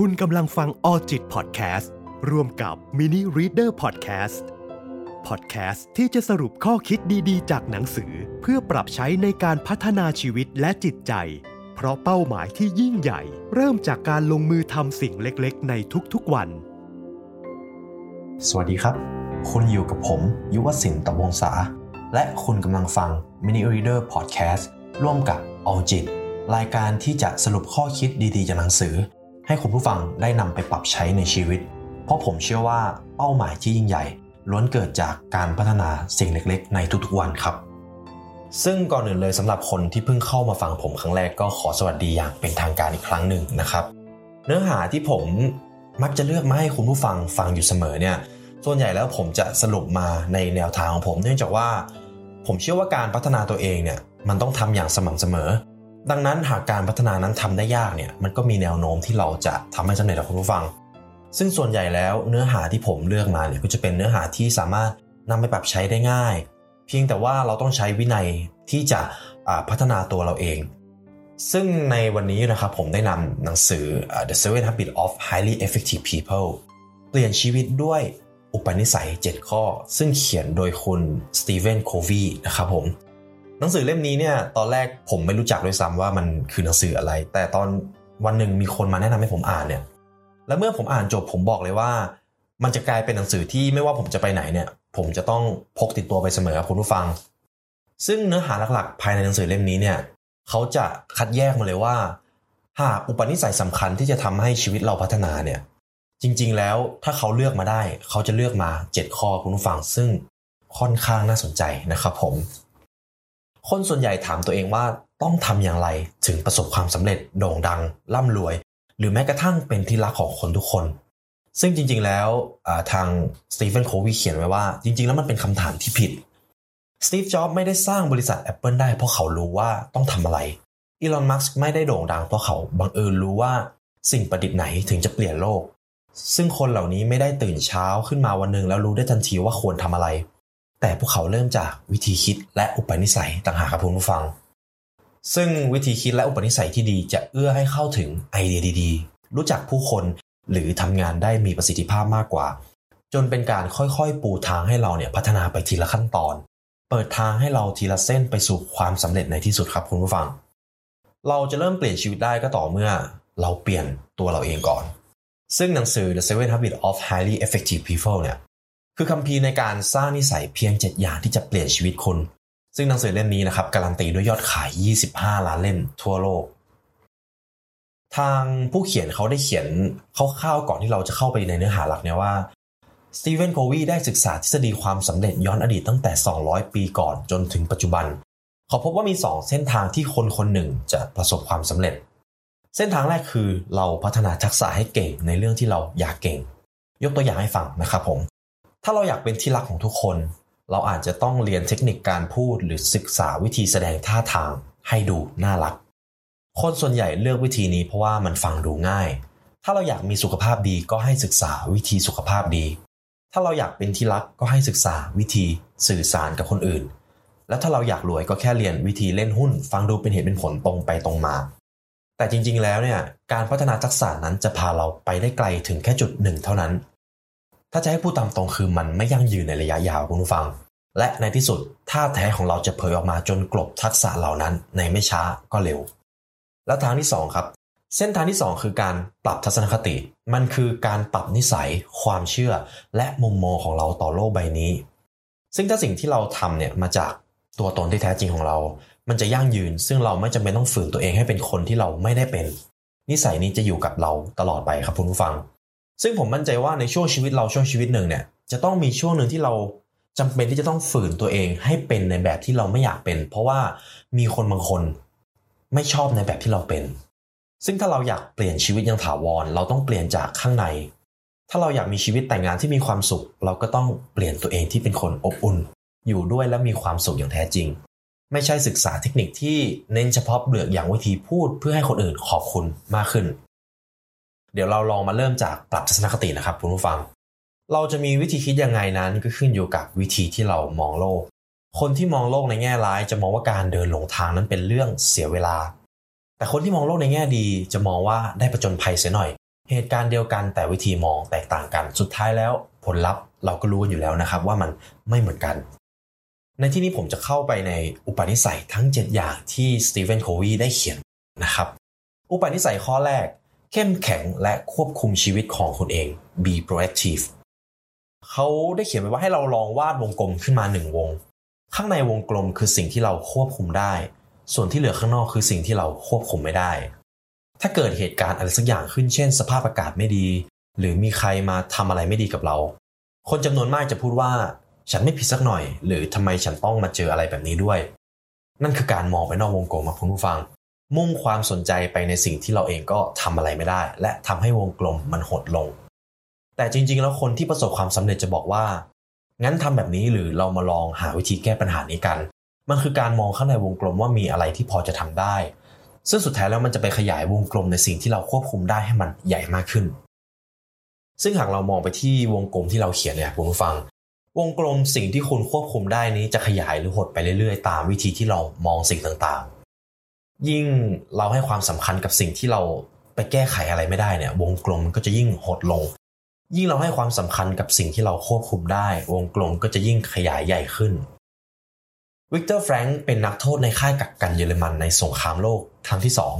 คุณกำลังฟังออจิตพอดแคสต์ร่วมกับ Mini Reader Podcast พอดแคสต์ที่จะสรุปข้อคิดดีๆ จากหนังสือ เพื่อปรับใช้ในการพัฒนาชีวิตและจิตใจ เพราะเป้าหมายที่ยิ่งใหญ่ เริ่มจากการลงมือทำสิ่งเล็กๆ ในทุกๆวัน สวัสดีครับ คุณอยู่กับผม ยุวศิลป์ตะวงศาและคุณกำลังฟัง Mini Reader Podcast ร่วมกับ All จิตรายการที่จะสรุปข้อคิดดีๆจากหนังสือ ให้คุณผู้ฟังได้นำไปปรับใช้ในชีวิต เพราะผมเชื่อว่าเป้าหมายที่ยิ่งใหญ่ ล้วนเกิดจากการพัฒนาสิ่งเล็กๆ ในทุกๆวันครับ ซึ่งก่อนอื่นเลยสำหรับคนที่เพิ่งเข้ามาฟังผมครั้งแรกก็ขอสวัสดีอย่างเป็นทางการอีกครั้งหนึ่งนะครับ เนื้อหาที่ผมมักจะเลือกมาให้คุณผู้ฟังฟังอยู่เสมอเนี่ย ส่วนใหญ่แล้วผมจะสรุปมาในแนวทางของผม เนื่องจากว่า ผมเชื่อว่าการพัฒนาตัวเองเนี่ยมันต้องทำอย่างสม่ำเสมอ ดังนั้นหากการพัฒนานั้นทำได้ยากเนี่ยมันก็มีแนวโน้มที่เราจะทำให้สำเร็จกับคุณผู้ฟัง ซึ่งส่วนใหญ่แล้วเนื้อหาที่ผมเลือกมาเนี่ยก็จะเป็นเนื้อหาที่สามารถนำไปปรับใช้ได้ง่าย เพียงแต่ว่าเราต้องใช้วินัยที่จะพัฒนาตัวเราเอง ซึ่งในวันนี้นะครับผมได้นำหนังสือ The Seven Habits of Highly Effective People เปลี่ยนชีวิตด้วยอุปนิสัย 7 ข้อ ซึ่งเขียนโดยคุณสตีเวนโควีนะครับผม หนังสือเล่มนี้เนี่ยตอนแรกผมไม่รู้จักด้วยซ้ำว่ามันคือหนังสืออะไร แต่ตอนวันหนึ่งมีคนมาแนะนำให้ผมอ่านเนี่ย และเมื่อผมอ่านจบผมบอกเลยว่า มันจะกลายเป็นหนังสือที่ไม่ว่าผมจะไปไหนเนี่ย ผมจะต้องพกติดตัวไปเสมอครับคุณผู้ฟัง ซึ่งเนื้อหาหลักๆ ภายในหนังสือเล่มนี้เนี่ยเขาจะคัดแยกมาเลยว่า หากอุปนิสัยสำคัญที่จะทำให้ชีวิตเราพัฒนาเนี่ย จริงๆแล้วถ้าเขาเลือกมาได้ เขาจะเลือกมา 7 ข้อคุณผู้ฟังซึ่งค่อนข้างน่าสนใจนะครับผม คนส่วนใหญ่ถามตัวเองว่าต้องทำอย่างไรถึงประสบความสำเร็จโด่งดัง ร่ำรวย หรือแม้กระทั่งเป็นที่รักของคนทุกคน ซึ่งจริงๆแล้วทางสตีเฟนโควีเขียนไว้ว่า จริง ๆ แล้วมันเป็นคำถามที่ผิดสตีฟจ็อบไม่ได้สร้างบริษัท Apple ได้เพราะเขารู้ว่าต้องทำอะไรอีลอนมัสก์ไม่ได้โด่งดังเพราะเขาบังเอิญรู้ว่าสิ่งประดิษฐ์ไหนถึงจะเปลี่ยนโลก ซึ่งคนเหล่านี้ไม่ได้ตื่นเช้าขึ้นมาวันหนึ่งแล้วรู้ได้ทันทีว่าควรทำอะไร แต่พวกเขาเริ่มจากวิธีคิดและอุปนิสัยต่างหากครับคุณผู้ฟัง ซึ่งวิธีคิดและอุปนิสัยที่ดีจะเอื้อให้เข้าถึงไอเดียดีๆ รู้จักผู้คนหรือทำงานได้มีประสิทธิภาพมากกว่า จนเป็นการค่อยๆ ปูทางให้เราเนี่ยพัฒนาไปทีละขั้นตอน เปิดทางให้เราทีละเส้นไปสู่ความสำเร็จในที่สุดครับคุณผู้ฟัง เราจะเริ่มเปลี่ยนชีวิตได้ก็ต่อเมื่อเราเปลี่ยนตัวเราเองก่อน ซึ่งหนังสือ The Seven Habits of Highly Effective People เนี่ย คือคัมภีร์ในการสร้างนิสัยเพียง 7 อย่างที่จะเปลี่ยนชีวิตคุณซึ่งหนังสือเล่มนี้นะครับการันตีด้วยยอดขาย 25 ล้านเล่มทั่วโลก ทางผู้เขียนเขาได้เขียนคร่าวๆก่อนที่เราจะเข้าไปในเนื้อหาหลักเนี่ยว่าสตีเวนโควีได้ศึกษาทฤษฎีความสำเร็จย้อนอดีตตั้งแต่ 200 ปีก่อนจนถึงปัจจุบัน เขาพบว่ามี 2 เส้นทางที่คนคนหนึ่งจะประสบความสำเร็จ เส้นทางแรกคือเราพัฒนาทักษะให้เก่งในเรื่องที่เราอยากเก่ง ยกตัวอย่างให้ฟังนะครับผม ถ้าเราอยากเป็นที่รักของทุกคน เราอาจจะต้องเรียนเทคนิคการพูดหรือศึกษาวิธีแสดงท่าทางให้ดูน่ารัก คนส่วนใหญ่เลือกวิธีนี้เพราะว่ามันฟังดูง่าย ถ้าเราอยากมีสุขภาพดีก็ให้ศึกษาวิธีสุขภาพดี ถ้าเราอยากเป็นที่รักก็ให้ศึกษาวิธีสื่อสารกับคนอื่น และถ้าเราอยากรวยก็แค่เรียนวิธีเล่นหุ้น ฟังดูเป็นเหตุเป็นผลตรงไปตรงมา แต่จริงๆ แล้วเนี่ยการพัฒนาทักษะนั้นจะพาเราไปได้ไกลถึงแค่จุดหนึ่งเท่านั้น ถ้าจะให้พูดตามตรงคือมันไม่ยั่งยืนในระยะยาวคุณผู้ฟัง และในที่สุดท่าแท้ของเราจะเผยออกมาจนกลบทักษะเหล่านั้นในไม่ช้าก็เร็ว แล้วทางที่2ครับเส้นทางที่ 2 คือการปรับทัศนคติ มันคือการปรับนิสัย ความเชื่อ และมุมมองของเราต่อโลกใบนี้ ซึ่งถ้าสิ่งที่เราทำเนี่ยมาจากตัวตนที่แท้จริงของเรา มันจะยั่งยืน ซึ่งเราไม่จำเป็นต้องฝืนตัวเองให้เป็นคนที่เราไม่ได้เป็น นิสัยนี้จะอยู่กับเราตลอดไปครับคุณผู้ฟัง ซึ่งผมมั่นใจว่าในช่วงชีวิตเราช่วงชีวิตหนึ่งเนี่ยจะต้องมีช่วงหนึ่งที่เราจำเป็นที่จะต้องฝืนตัวเองให้เป็นในแบบที่เราไม่อยากเป็น เพราะว่ามีคนบางคนไม่ชอบในแบบที่เราเป็น ซึ่งถ้าเราอยากเปลี่ยนชีวิตอย่างถาวร เราต้องเปลี่ยนจากข้างใน ถ้าเราอยากมีชีวิตแต่งงานที่มีความสุข เราก็ต้องเปลี่ยนตัวเองที่เป็นคนอบอุ่น อยู่ด้วยและมีความสุขอย่างแท้จริง ไม่ใช่ศึกษาเทคนิคที่เน้นเฉพาะเบือกอย่างวิธีพูดเพื่อให้คนอื่นขอบคุณมากขึ้น เดี๋ยวเราลองมาเริ่มจากปรับทัศนคตินะครับคุณผู้ฟัง เราจะมีวิธีคิดยังไงนั้นก็ขึ้นอยู่กับวิธีที่เรามองโลก คนที่มองโลกในแง่ร้ายจะมองว่าการเดินหลงทางนั้นเป็นเรื่องเสียเวลา แต่คนที่มองโลกในแง่ดีจะมองว่าได้ประจนภัยเสียหน่อย เหตุการณ์เดียวกันแต่วิธีมองแตกต่างกัน สุดท้ายแล้วผลลัพธ์เราก็รู้กันอยู่แล้วนะครับว่ามันไม่เหมือนกัน ในที่นี้ผมจะเข้าไปในอุปนิสัยทั้ง 7 อย่างที่สตีเฟนโควีได้เขียนนะครับ อุปนิสัยข้อแรก เข้มแข็งและควบคุมชีวิตของคุณเอง be proactive เขาได้เขียนไว้ว่าให้เราลองวาดวงกลมขึ้นมาหนึ่งวง ข้างในวงกลมคือสิ่งที่เราควบคุมได้ ส่วนที่เหลือข้างนอกคือสิ่งที่เราควบคุมไม่ได้ ถ้าเกิดเหตุการณ์อะไรสักอย่างขึ้นเช่น สภาพอากาศไม่ดี หรือมีใครมาทำอะไรไม่ดีกับเรา คนจำนวนมากจะพูดว่า ฉันไม่ผิดสักหน่อย หรือทำไมฉันต้องมาเจออะไรแบบนี้ด้วย นั่นคือการมองไปนอกวงกลมครับคุณผู้ฟัง มุ่งความสนใจไปในสิ่งที่เราเองก็ทำอะไรไม่ได้ และทำให้วงกลมมันหดลง แต่จริง ๆ แล้วคนที่ประสบความสำเร็จจะบอกว่า งั้นทำแบบนี้หรือเรามาลองหาวิธีแก้ปัญหานี้กัน มันคือการมองข้างในวงกลมว่ามีอะไรที่พอจะทำได้ ซึ่งสุดท้ายแล้วมันจะไปขยายวงกลมในสิ่งที่เราควบคุมได้ให้มันใหญ่มากขึ้น ซึ่งหากเรามองไปที่วงกลมที่เราเขียนเนี่ยคุณผู้ฟัง วงกลมสิ่งที่คุณควบคุมได้นี้จะขยายหรือหดไปเรื่อยๆ ตามวิธีที่เรามองสิ่งต่างๆ ยิ่งเราให้ความสำคัญกับสิ่งที่เราไปแก้ไขอะไรไม่ได้เนี่ยวงกลมมันก็จะยิ่งหดลง ยิ่งเราให้ความสำคัญกับสิ่งที่เราควบคุมได้ วงกลมก็จะยิ่งขยายใหญ่ขึ้นวิกเตอร์แฟรงค์เป็นนักโทษในค่ายกักกันเยอรมันในสงครามโลกครั้งที่สอง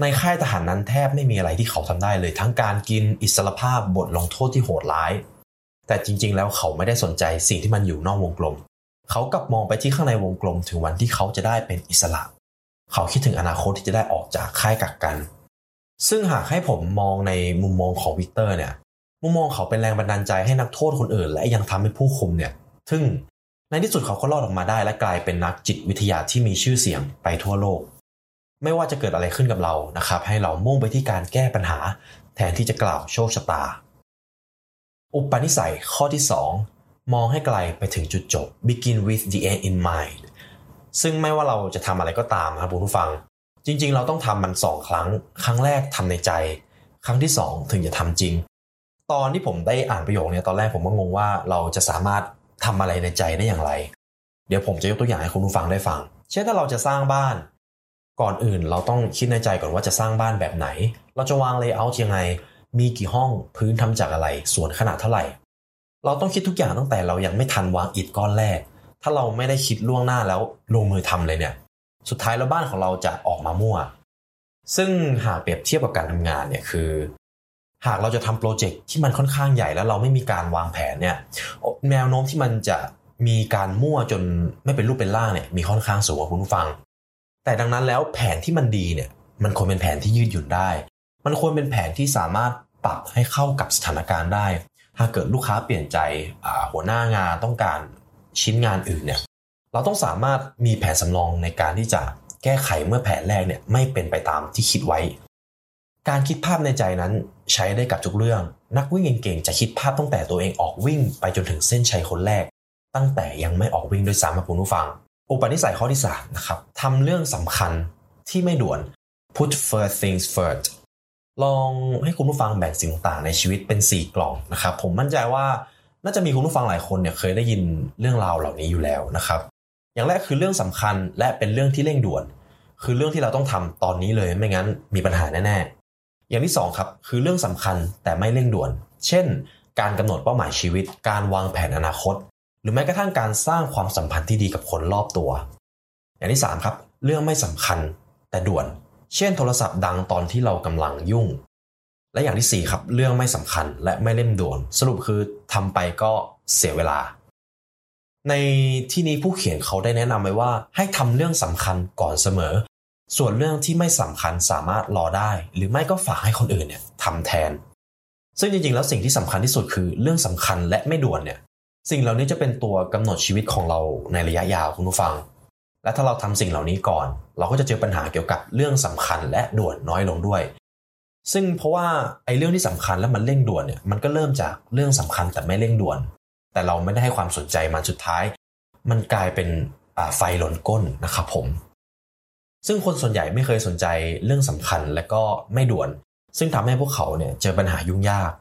ในค่ายทหารนั้นแทบไม่มีอะไรที่เขาทำได้เลย ทั้งการกินอิสรภาพบทลงโทษที่โหดร้าย แต่จริง ๆ แล้วเขาไม่ได้สนใจสิ่งที่มันอยู่นอกวงกลม เขากลับมองไปที่ข้างในวงกลมถึงวันที่เขาจะได้เป็นอิสระ เขาคิดถึงอนาคตที่จะได้ออกจากค่ายกักกัน ซึ่งหากให้ผมมองในมุมมองของวิกเตอร์เนี่ย มุมมองเขาเป็นแรงบันดาลใจให้นักโทษคนอื่น และยังทำให้ผู้คุมเนี่ย ซึ่งในที่สุดเขาก็รอดออกมาได้และกลายเป็นนักจิตวิทยาที่มีชื่อเสียงไปทั่วโลก ไม่ว่าจะเกิดอะไรขึ้นกับเรานะครับ ให้เรามุ่งไปที่การแก้ปัญหา แทนที่จะกล่าวโชคชะตา อุปนิสัยข้อที่ 2 มองให้ไกลไปถึงจุดจบ begin with the end in mind ซึ่งไม่ว่าเราจะทำอะไรก็ตามครับคุณผู้ฟัง จริง ๆ เราต้องทำมันสองครั้ง ครั้งแรกทำในใจ ครั้งที่สองถึงจะทำจริง ตอนที่ผมได้อ่านประโยคนี้ตอนแรกผมก็งงว่าเราจะสามารถทำอะไรในใจได้อย่างไร เดี๋ยวผมจะยกตัวอย่างให้คุณผู้ฟังได้ฟัง เช่นถ้าเราจะสร้างบ้าน ก่อนอื่นเราต้องคิดในใจก่อนว่าจะสร้างบ้านแบบไหน เราจะวาง layer ยังไง มีกี่ห้องพื้นทำจากอะไรส่วนขนาดเท่าไหร่ เราต้องคิดทุกอย่างตั้งแต่เรายังไม่ทันวางอิฐก้อนแรก ถ้าเราไม่ได้คิดล่วงหน้าแล้วลงมือทำเลยเนี่ย สุดท้ายแล้วบ้านของเราจะออกมามั่ว ซึ่งหากเปรียบเทียบกับการทำงานเนี่ยคือ หากเราจะทำโปรเจกต์ที่มันค่อนข้างใหญ่แล้วเราไม่มีการวางแผนเนี่ยแนวโน้มที่มันจะมีการมั่วจนไม่เป็นรูปเป็นร่างเนี่ยมีค่อนข้างสูงคุณผู้ฟัง แต่ดังนั้นแล้วแผนที่มันดีเนี่ย มันควรเป็นแผนที่ยืดหยุ่นได้ มันควรเป็นแผนที่สามารถปรับให้เข้ากับสถานการณ์ได้ หากเกิดลูกค้าเปลี่ยนใจหัวหน้างานต้องการ ชิ้นงานอื่นเนี่ยเราต้องสามารถมีแผนสำรองในการที่จะแก้ไขเมื่อแผนแรกเนี่ยไม่เป็นไปตามที่คิดไว้ การคิดภาพในใจนั้นใช้ได้กับทุกเรื่อง นักวิ่งเก่งๆจะคิดภาพตั้งแต่ตัวเองออกวิ่งไปจนถึงเส้นชัยคนแรก ตั้งแต่ยังไม่ออกวิ่งด้วยซ้ำมาคุณผู้ฟัง อุปนิสัยข้อที่3นะครับทำเรื่องสำคัญที่ไม่ด่วน put first things first ลองให้คุณผู้ฟังแบ่งสิ่งต่างในชีวิตเป็น 4 กล่องนะครับผมมั่นใจว่า น่าจะมีคุณผู้ฟังหลายคนเนี่ยเคยได้ยินเรื่องราวเหล่านี้อยู่แล้วนะครับ อย่างแรกคือเรื่องสำคัญและเป็นเรื่องที่เร่งด่วน คือเรื่องที่เราต้องทำตอนนี้เลยไม่งั้นมีปัญหาแน่ๆ อย่างที่2ครับคือเรื่องสำคัญแต่ไม่เร่งด่วน เช่น การกำหนดเป้าหมายชีวิต การวางแผนอนาคต หรือแม้กระทั่งการสร้างความสัมพันธ์ที่ดีกับคนรอบตัว อย่างที่3ครับเรื่องไม่สำคัญแต่ด่วน เช่น โทรศัพท์ดังตอนที่เรากำลังยุ่ง และอย่างที่4ครับเรื่องไม่สำคัญและไม่เร่งด่วน สรุปคือทำไปก็เสียเวลา ในที่นี้ผู้เขียนเขาได้แนะนำไว้ว่า ให้ทำเรื่องสำคัญก่อนเสมอ ส่วนเรื่องที่ไม่สำคัญสามารถรอได้ หรือไม่ก็ฝากให้คนอื่นเนี่ยทำแทน ซึ่งจริงๆแล้วสิ่งที่สำคัญที่สุดคือเรื่องสำคัญและไม่ด่วนเนี่ยสิ่งเหล่านี้จะเป็นตัวกำหนดชีวิตของเราในระยะยาวคุณผู้ฟัง และถ้าเราทำสิ่งเหล่านี้ก่อน เราก็จะเจอปัญหาเกี่ยวกับเรื่องสำคัญและด่วนน้อยลงด้วย ซึ่งเพราะว่าไอ้เรื่องที่สำคัญแล้วมันเร่งด่วนเนี่ยมันก็เริ่มจากเรื่องสำคัญแต่ไม่เร่งด่วน แต่เราไม่ได้ให้ความสนใจมันสุดท้าย มันกลายเป็นไฟหล่นก้นนะครับผม ซึ่งคนส่วนใหญ่ไม่เคยสนใจเรื่องสำคัญและก็ไม่ด่วน ซึ่งทำให้พวกเขาเนี่ยเจอปัญหายุ่งยาก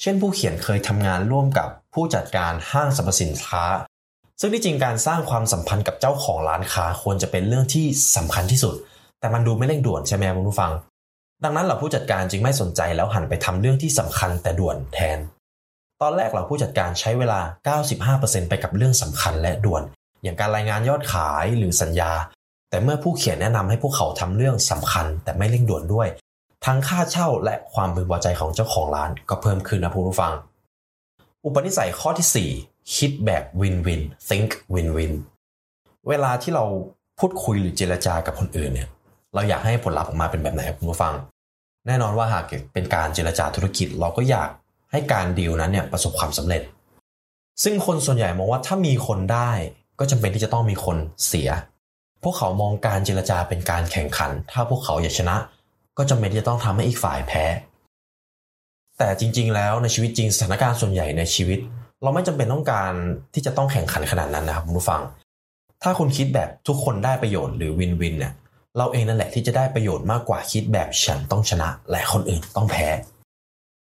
เช่นผู้เขียนเคยทำงานร่วมกับผู้จัดการห้างสรรพสินค้า ซึ่งที่จริงการสร้างความสัมพันธ์กับเจ้าของร้านค้าควรจะเป็นเรื่องที่สำคัญที่สุด แต่มันดูไม่เร่งด่วนใช่ไหมคุณผู้ฟัง ดังนั้นเหล่าผู้จัดการจึงไม่สนใจแล้วหันไปทำเรื่องที่สำคัญแต่ด่วนแทน ตอนแรกเหล่าผู้จัดการใช้เวลา 95%ไปกับเรื่องสำคัญและด่วน อย่างการรายงานยอดขายหรือสัญญา แต่เมื่อผู้เขียนแนะนำให้พวกเขาทำเรื่องสำคัญ แต่ไม่เร่งด่วนด้วย ทั้งค่าเช่าและความพึงพอใจของเจ้าของร้านก็เพิ่มขึ้นนะผู้ฟัง อุปนิสัยข้อที่ 4 คิดแบบวินวิน think win win เวลาที่เราพูดคุยหรือเจรจากับคนอื่นเนี่ย เราอยากให้ผลลัพธ์ออกมาเป็นแบบไหนครับคุณผู้ฟัง แน่นอนว่าหากเป็นการเจรจาธุรกิจ เราก็อยากให้การดีลนั้นเนี่ยประสบความสำเร็จ ซึ่งคนส่วนใหญ่มองว่าถ้ามีคนได้ก็จำเป็นที่จะต้องมีคนเสีย พวกเขามองการเจรจาเป็นการแข่งขัน ถ้าพวกเขาอยากชนะ ก็จำเป็นที่จะต้องทำให้อีกฝ่ายแพ้ แต่จริง ๆ แล้วในชีวิตจริงสถานการณ์ส่วนใหญ่ในชีวิต เราไม่จำเป็นต้องการที่จะต้องแข่งขันขนาดนั้นนะครับคุณผู้ฟัง ถ้าคุณคิดแบบทุกคนได้ประโยชน์หรือวินวินเนี่ย เราเองนั่นแหละที่จะได้ประโยชน์มากกว่าคิดแบบฉันต้องชนะ และคนอื่นต้องแพ้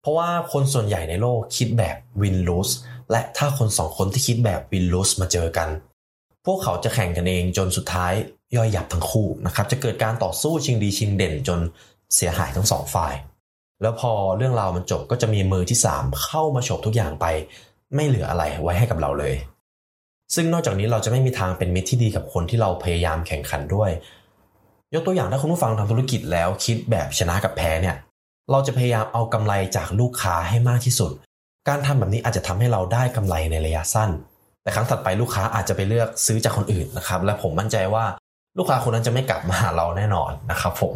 เพราะว่าคนส่วนใหญ่ในโลกคิดแบบ win lose และถ้าคนสองคนที่คิดแบบ win lose มาเจอกัน พวกเขาจะแข่งกันเองจนสุดท้ายย่อยยับทั้งคู่นะครับจะเกิดการต่อสู้ชิงดีชิงเด่นจนเสียหายทั้งสองฝ่าย แล้วพอเรื่องราวมันจบก็จะมีมือที่ 3 เข้ามาฉกทุกอย่างไป ไม่เหลืออะไรไว้ให้กับเราเลย ซึ่งนอกจากนี้เราจะไม่มีทางเป็นมิตรที่ดีกับคนที่เราพยายามแข่งขันด้วย ยกตัวอย่างถ้าคุณผู้ฟังทำธุรกิจแล้วคิดแบบชนะกับแพ้เนี่ย เราจะพยายามเอากำไรจากลูกค้าให้มากที่สุด การทำแบบนี้อาจจะทำให้เราได้กำไรในระยะสั้น แต่ครั้งถัดไปลูกค้าอาจจะไปเลือกซื้อจากคนอื่นนะครับ และผมมั่นใจว่าลูกค้าคนนั้นจะไม่กลับมาหาเราแน่นอนนะครับผม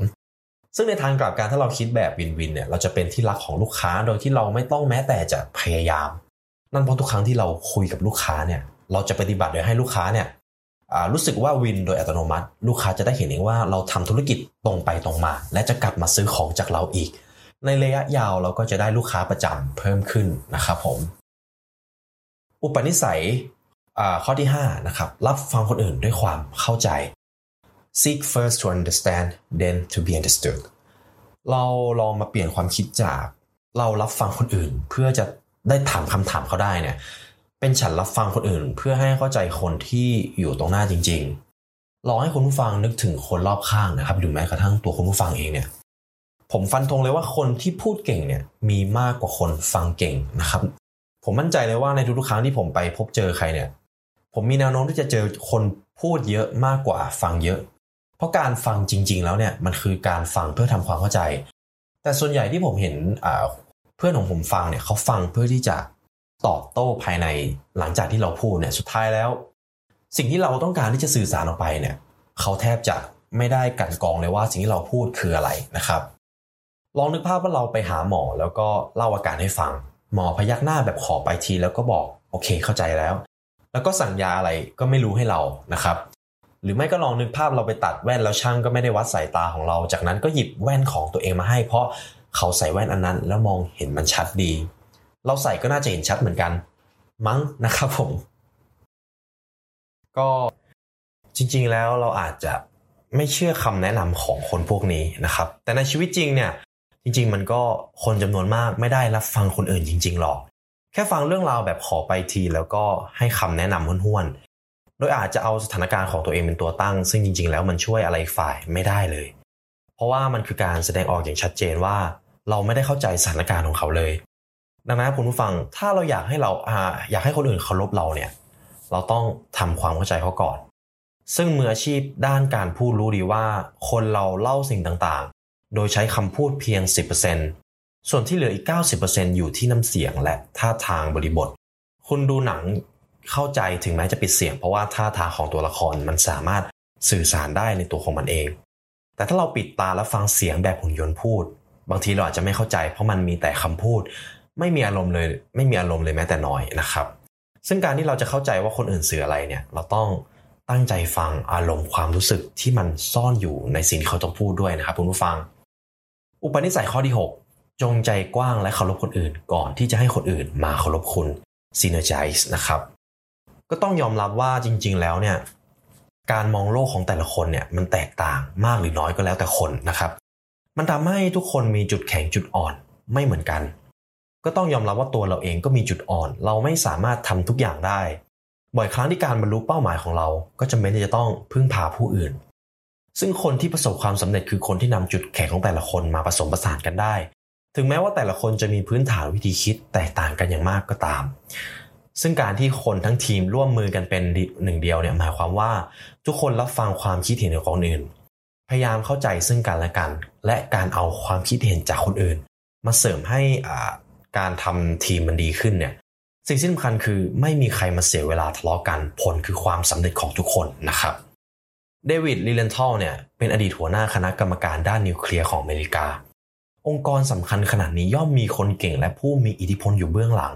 ซึ่งในทางกลับกันถ้าเราคิดแบบวินวินเนี่ยเราจะเป็นที่รักของลูกค้าโดยที่เราไม่ต้องแม้แต่จะพยายาม นั่นเพราะทุกครั้งที่เราคุยกับลูกค้าเนี่ย เราจะปฏิบัติโดยให้ลูกค้าเนี่ย รู้สึกว่าวินโดยอัตโนมัติ ลูกค้าจะได้เห็นเองว่าเราทำธุรกิจตรงไปตรงมา และจะกลับมาซื้อของจากเราอีก ในระยะยาวเราก็จะได้ลูกค้าประจำเพิ่มขึ้นนะครับผม อุปนิสัยข้อที่5นะครับรับฟังคนอื่นด้วยความเข้าใจ seek first to understand then to be understood เราลองมาเปลี่ยนความคิดจาก เรารับฟังคนอื่นเพื่อจะได้ถามคำถามเขาได้เนี่ย เป็นฉันรับฟังคนอื่น เพื่อให้เข้าใจคนที่อยู่ตรงหน้าจริง ๆ ลองให้คุณผู้ฟังนึกถึงคนรอบข้างนะครับหรือแม้กระทั่งตัวคุณผู้ฟังเองเนี่ย ผมฟันธงเลยว่าคนที่พูดเก่งเนี่ยมีมากกว่าคนฟังเก่งนะครับ ผมมั่นใจเลยว่าในทุกๆครั้งที่ผมไปพบเจอใครเนี่ย ผมมีแนวโน้มที่จะเจอคนพูดเยอะมากกว่าฟังเยอะ เพราะการฟังจริง ๆ แล้วเนี่ยมันคือการฟังเพื่อทำความเข้าใจ แต่ส่วนใหญ่ที่ผมเห็นเพื่อนของผมฟังเนี่ยเขาฟังเพื่อที่จะ ตอบโต้ภายในหลังจากที่เราพูดเนี่ยสุดท้ายแล้ว สิ่งที่เราต้องการที่จะสื่อสารออกไปเนี่ยเขาแทบจะไม่ได้กันกองเลยว่าสิ่งที่เราพูดคืออะไรนะครับ ลองนึกภาพว่าเราไปหาหมอแล้วก็เล่าอาการให้ฟัง หมอพยักหน้าแบบขอไปทีแล้วก็บอกโอเคเข้าใจแล้ว แล้วก็สั่งยาอะไรก็ไม่รู้ให้เรานะครับ หรือไม่ก็ลองนึกภาพเราไปตัดแว่นแล้วช่างก็ไม่ได้วัดสายตาของเรา จากนั้นก็หยิบแว่นของตัวเองมาให้ เพราะเขาใส่แว่นอันนั้นแล้วมองเห็นมันชัดดี เราใส่ก็น่าจะเห็นชัดเหมือนกัน มั้งนะครับผม ก็จริงๆแล้วเราอาจจะไม่เชื่อคำแนะนำของคนพวกนี้นะครับ แต่ในชีวิตจริงเนี่ย จริง ๆ มันก็คนจำนวนมากไม่ได้รับฟังคนอื่นจริง ๆ หรอก แค่ฟังเรื่องราวแบบขอไปทีแล้วก็ให้คำแนะนำห้วนๆ โดยอาจจะเอาสถานการณ์ของตัวเองเป็นตัวตั้ง ซึ่งจริง ๆ แล้วมันช่วยอะไรฝ่ายไม่ได้เลย เพราะว่ามันคือการแสดงออกอย่างชัดเจนว่า เราไม่ได้เข้าใจสถานการณ์ของเขาเลย ดังนั้นคุณผู้ฟังถ้าเราอยากให้เราอาอยากให้คนอื่นเคารพเราเนี่ย เราต้องทำความเข้าใจเขาก่อน ซึ่งมืออาชีพด้านการพูดรู้ดีว่า คนเราเล่าสิ่งต่างๆ โดยใช้คำพูดเพียง 10%ส่วนที่เหลืออีก 90%อยู่ที่น้ำเสียงและท่าทางบริบท คุณดูหนังเข้าใจถึงแม้จะปิดเสียง เพราะว่าท่าทางของตัวละครมันสามารถสื่อสารได้ในตัวของมันเอง แต่ถ้าเราปิดตาแล้วฟังเสียงแบบหุ่นยนต์พูด บางทีเราอาจจะไม่เข้าใจเพราะมันมีแต่คำพูด ไม่มีอารมณ์เลย ไม่มีอารมณ์เลยแม้แต่น้อยนะครับ ซึ่งการที่เราจะเข้าใจว่าคนอื่นสื่ออะไรเนี่ย เราต้องตั้งใจฟังอารมณ์ความรู้สึกที่มันซ่อนอยู่ในสิ่งที่เขาต้องพูดด้วยนะครับคุณผู้ฟัง อุปนิสัยข้อที่ 6 จงใจกว้างและเคารพคนอื่น ก่อนที่จะให้คนอื่นมาเคารพคุณ synergize นะครับ ก็ต้องยอมรับว่าจริง ๆ แล้วเนี่ยการมองโลกของแต่ละคนเนี่ยมันแตกต่างมากหรือน้อยก็แล้วแต่คนนะครับ มันทำให้ทุกคนมีจุดแข็งจุดอ่อนไม่เหมือนกัน ก็ต้องยอมรับว่าตัวเราเองก็มีจุดอ่อน เราไม่สามารถทำทุกอย่างได้ บ่อยครั้งที่การบรรลุเป้าหมายของเรา ก็จำเป็นที่จะต้องพึ่งพาผู้อื่น ซึ่งคนที่ประสบความสำเร็จคือคนที่นำจุดแข็งของแต่ละคนมาผสมผสานกันได้ ถึงแม้ว่าแต่ละคนจะมีพื้นฐานวิธีคิดแตกต่างกันอย่างมากก็ตาม ซึ่งการที่คนทั้งทีมร่วมมือกันเป็นหนึ่งเดียวเนี่ยหมายความว่า ทุกคนรับฟังความคิดเห็นของคนอื่น พยายามเข้าใจซึ่งกันและกัน และการเอาความคิดเห็นจากคนอื่น มาเสริมให้ การทำทีมมันดีขึ้นเนี่ยสิ่งที่สำคัญคือไม่มีใครมาเสียเวลาทะเลาะกันผลคือความสำเร็จของทุกคนนะครับเดวิดลีเลนทัลเนี่ยเป็นอดีตหัวหน้าคณะกรรมการด้านนิวเคลียร์ของอเมริกา องค์กรสำคัญขนาดนี้ย่อมมีคนเก่งและผู้มีอิทธิพลอยู่เบื้องหลัง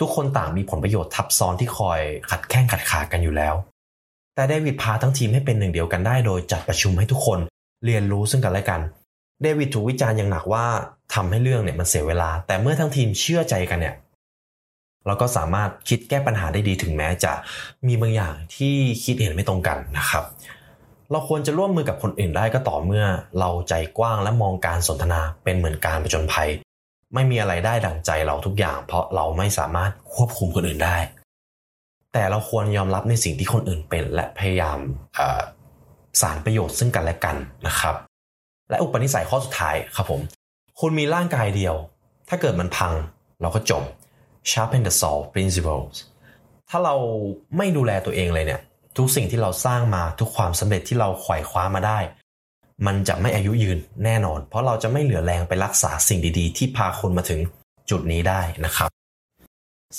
ทุกคนต่างมีผลประโยชน์ทับซ้อนที่คอยขัดแข้งขัดขากันอยู่แล้ว แต่เดวิดพาทั้งทีมให้เป็นหนึ่งเดียวกันได้โดยจัดประชุมให้ทุกคนเรียนรู้ซึ่งกันและกัน เดวิดถูกวิจารณ์อย่างหนักว่าทำให้เรื่องเนี่ยมันเสียเวลา แต่เมื่อทั้งทีมเชื่อใจกันเนี่ยเราก็สามารถคิดแก้ปัญหาได้ดีถึงแม้จะมีบางอย่างที่คิดเห็นไม่ตรงกันนะครับ เราควรจะร่วมมือกับคนอื่นได้ก็ต่อเมื่อเราใจกว้างและมองการสนทนาเป็นเหมือนการประจนภัย ไม่มีอะไรได้ดั่งใจเราทุกอย่าง เพราะเราไม่สามารถควบคุมคนอื่นได้ แต่เราควรยอมรับในสิ่งที่คนอื่นเป็น และพยายามสารประโยชน์ซึ่งกันและกันนะครับ และอุปนิสัยข้อสุดท้ายครับผม คุณมีร่างกายเดียว ถ้าเกิดมันพัง เราก็จบ sharpen the saw principles ถ้าเราไม่ดูแลตัวเองเลยเนี่ย ทุกสิ่งที่เราสร้างมาทุกความสำเร็จที่เราไขว่คว้ามาได้ มันจะไม่อายุยืนแน่นอน เพราะเราจะไม่เหลือแรงไปรักษาสิ่งดีๆ ที่พาคนมาถึงจุดนี้ได้นะครับ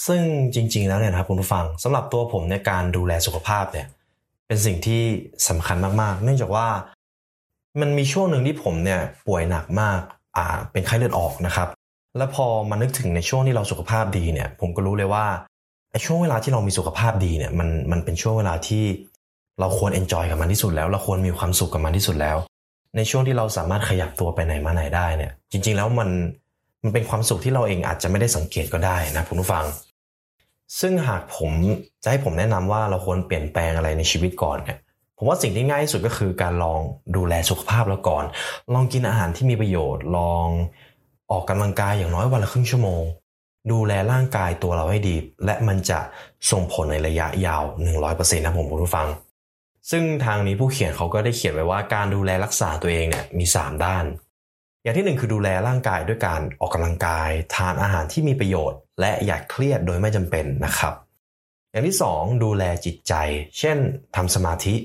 ซึ่งจริง ๆ แล้วเนี่ยนะครับคุณผู้ฟังสำหรับตัวผมในการดูแลสุขภาพเนี่ยเป็นสิ่งที่สำคัญมากๆ เนื่องจากว่า มันมีช่วงหนึ่งที่ผมเนี่ยป่วยหนักมากอ่าเป็นไข้เลือดออกนะครับ แล้วพอมานึกถึงในช่วงที่เราสุขภาพดีเนี่ย ผมก็รู้เลยว่าไอ้ช่วงเวลาที่เรามีสุขภาพดีเนี่ยมันมันเป็นช่วงเวลาที่เราควรเอนจอยกับมันที่สุดแล้ว เราควรมีความสุขกับมันที่สุดแล้ว ในช่วงที่เราสามารถขยับตัวไปไหนมาไหนได้เนี่ย จริง ๆ แล้วมันมันเป็นความสุขที่เราเองอาจจะไม่ได้สังเกตก็ได้นะคุณผู้ฟัง ซึ่งหากผมจะให้ผมแนะนำว่าเราควรเปลี่ยนแปลงอะไรในชีวิตก่อนเนี่ย ผมว่าสิ่งที่ง่ายที่สุดก็คือการลองดูแลสุขภาพเราก่อน ลองกินอาหารที่มีประโยชน์ ลองออกกำลังกายอย่างน้อยวันละครึ่งชั่วโมง ดูแลร่างกายตัวเราให้ดี และมันจะส่งผลในระยะยาว 100%นะผมผู้ฟัง ซึ่งทางนี้ผู้เขียนเขาก็ได้เขียนไว้ว่าการดูแลรักษาตัวเองเนี่ยมี 3 ด้าน อย่างที่ 1 คือดูแลร่างกายด้วยการออกกำลังกาย ทานอาหารที่มีประโยชน์ และอย่าเครียดโดยไม่จำเป็นนะครับ อย่างที่ 2 ดูแลจิตใจ เช่นทำสมาธิ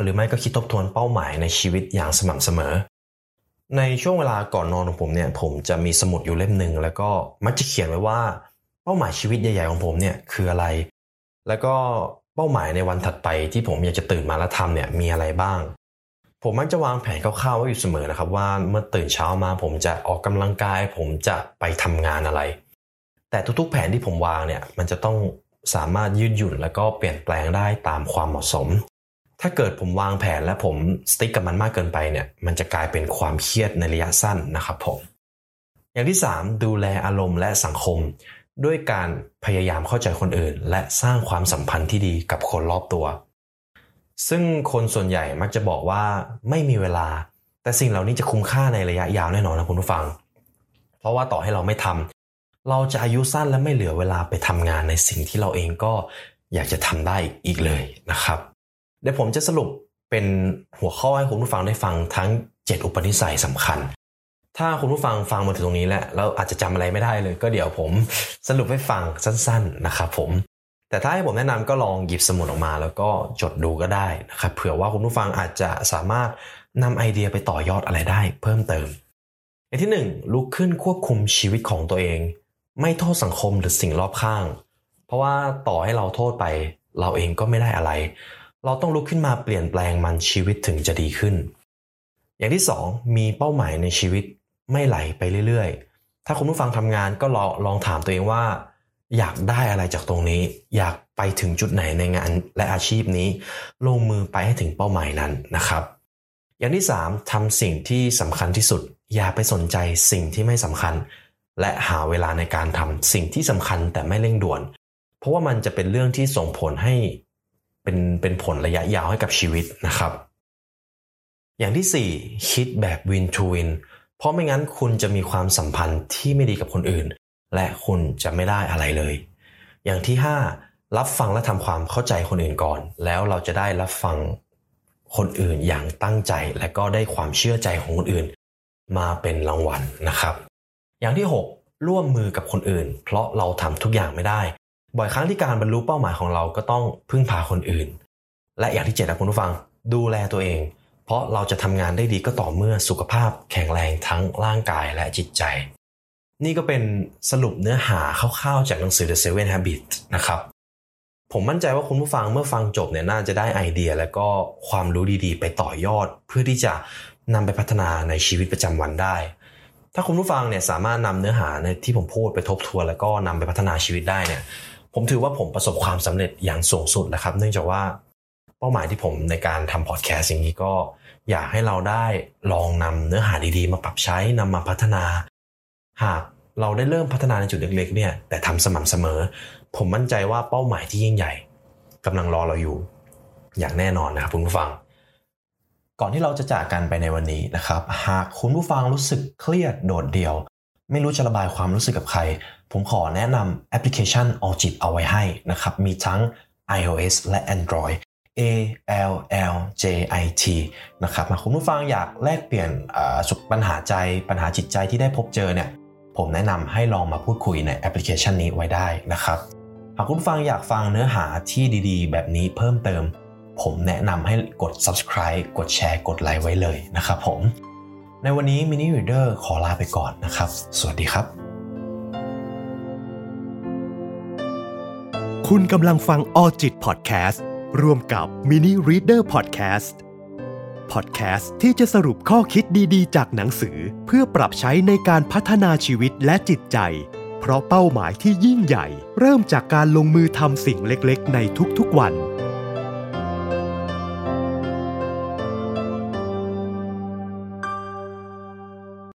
หรือไม่ก็คิดทบทวนเป้าหมายในชีวิตอย่างสม่ำเสมอ ในช่วงเวลาก่อนนอนของผมเนี่ยผมจะมีสมุดอยู่เล่มหนึ่งแล้วก็มักจะเขียนไว้ว่าเป้าหมายชีวิตใหญ่ๆของผมเนี่ยคืออะไร แล้วก็เป้าหมายในวันถัดไปที่ผมอยากจะตื่นมาแล้วทำเนี่ยมีอะไรบ้าง ผมมักจะวางแผนคร่าวๆไว้อยู่เสมอนะครับว่าเมื่อตื่นเช้ามาผมจะออกกำลังกาย ผมจะไปทำงานอะไร แต่ทุกๆแผนที่ผมวางเนี่ยมันจะต้องสามารถยืดหยุ่นแล้วก็เปลี่ยนแปลงได้ตามความเหมาะสม ถ้าเกิดผมวางแผนและผมสติ๊กกับมันมากเกินไปเนี่ย มันจะกลายเป็นความเครียดในระยะสั้นนะครับผม อย่างที่ 3 ดูแลอารมณ์และสังคม ด้วยการพยายามเข้าใจคนอื่น และสร้างความสัมพันธ์ที่ดีกับคนรอบตัว ซึ่งคนส่วนใหญ่มักจะบอกว่าไม่มีเวลา แต่สิ่งเหล่านี้จะคุ้มค่าในระยะยาวแน่นอนนะคุณผู้ฟัง เพราะว่าต่อให้เราไม่ทำเราจะอายุสั้นและไม่เหลือเวลาไปทำงานในสิ่งที่เราเองก็อยากจะทำได้อีกเลยนะครับ เดี๋ยวผมจะสรุปเป็นหัวข้อให้คุณผู้ฟังได้ฟังทั้ง 7 อุปนิสัยสำคัญ ถ้าคุณผู้ฟังฟังมาถึงตรงนี้แล้วแล้วอาจจะจำอะไรไม่ได้เลย ก็เดี๋ยวผมสรุปให้ฟังสั้น ๆนะครับผม แต่ถ้าให้ผมแนะนำก็ลองหยิบสมุดออกมา แล้วก็จดดูก็ได้นะครับเผื่อว่าคุณผู้ฟังอาจจะสามารถนำไอเดียไปต่อยอดอะไรได้ เพิ่มเติมอย่างที่ 1 ลุกขึ้นควบคุมชีวิตของตัวเอง ไม่โทษสังคมหรือสิ่งรอบข้าง เพราะว่าต่อให้เราโทษไปเราเองก็ไม่ได้อะไร เราต้องลุกขึ้นมาเปลี่ยนแปลงมันชีวิตถึงจะดีขึ้น อย่างที่สองมีเป้าหมายในชีวิตไม่ไหลไปเรื่อยๆ ถ้าคุณผู้ฟังทำงานก็ลองลองถามตัวเองว่า อยากได้อะไรจากตรงนี้ อยากไปถึงจุดไหนในงานและอาชีพนี้ ลงมือไปให้ถึงเป้าหมายนั้นนะครับ อย่างที่3ทำสิ่งที่สำคัญที่สุด อย่าไปสนใจสิ่งที่ไม่สำคัญ และหาเวลาในการทำสิ่งที่สำคัญแต่ไม่เร่งด่วน เพราะว่ามันจะเป็นเรื่องที่ส่งผลให้ เป็นเป็นผลระยะยาวให้กับชีวิตนะครับ อย่างที่ 4 คิดแบบวินทูวินเพราะไม่งั้นคุณจะมีความสัมพันธ์ที่ไม่ดีกับคนอื่น และคุณจะไม่ได้อะไรเลย อย่างที่ 5 รับฟังและทำความเข้าใจคนอื่นก่อน แล้วเราจะได้รับฟังคนอื่นอย่างตั้งใจและก็ได้ความเชื่อใจของคนอื่น มาเป็นรางวัลนะครับ อย่างที่ 6 ร่วมมือกับคนอื่น เพราะเราทำทุกอย่างไม่ได้ บ่อยครั้งที่การบรรลุเป้าหมายของเราก็ต้องพึ่งพาคนอื่น และอย่างที่7นะคุณผู้ฟัง ดูแลตัวเอง เพราะเราจะทำงานได้ดีก็ต่อเมื่อสุขภาพแข็งแรงทั้งร่างกายและจิตใจ นี่ก็เป็นสรุปเนื้อหาคร่าวๆจากหนังสือ The Seven Habits นะครับ ผมมั่นใจว่าคุณผู้ฟังเมื่อฟังจบเนี่ยน่าจะได้ไอเดีย และก็ความรู้ดีๆ ไปต่อยอด เพื่อที่จะนำไปพัฒนาในชีวิตประจำวันได้ถ้าคุณผู้ฟังเนี่ยสามารถนำเนื้อหาในที่ผมพูดไปทบทวนแล้วก็นำไปพัฒนาชีวิตได้เนี่ย ผมถือว่าผมประสบความสำเร็จอย่างสูงสุดแล้วครับ เนื่องจากว่าเป้าหมายที่ผมในการทำพอดแคสต์อย่างนี้ก็อยากให้เราได้ลองนำเนื้อหาดีๆ มาปรับใช้นำมาพัฒนา หากเราได้เริ่มพัฒนาในจุดเล็ก ๆ เนี่ย แต่ทำสม่ำเสมอ ผมมั่นใจว่าเป้าหมายที่ยิ่งใหญ่กำลังรอเราอยู่ อย่างแน่นอนนะครับคุณผู้ฟัง ก่อนที่เราจะจากกันไปในวันนี้นะครับ หากคุณผู้ฟังรู้สึกเครียดโดดเดี่ยว ไม่รู้จะระบายความรู้สึกกับใคร ผมขอแนะนำแอปพลิเคชัน All จิตเอาไว้ให้นะครับ มีทั้ง iOS และ Android A L L J I T นะครับคุณผู้ฟังอยากแลกเปลี่ยนสุขปัญหาใจปัญหาจิตใจที่ได้พบเจอเนี่ยผมแนะนำให้ลองมาพูดคุยในแอปพลิเคชันนี้ไว้ได้นะครับหากคุณฟังอยากฟังเนื้อหาที่ดีๆ แบบนี้เพิ่มเติม ผมแนะนำให้กด subscribe กดแชร์ กดไลค์ไว้เลยนะครับผม ในวันนี้ Mini Reader ขอลาไปก่อนนะครับ สวัสดีครับ คุณกำลังฟังออจิตพอดแคสต์ร่วมกับ Mini Reader Podcast พอดแคสต์ที่จะสรุปข้อคิดดีๆ จากหนังสือ เพื่อปรับใช้ในการพัฒนาชีวิตและจิตใจ เพราะเป้าหมายที่ยิ่งใหญ่ เริ่มจากการลงมือทำสิ่งเล็กๆ ในทุกๆวัน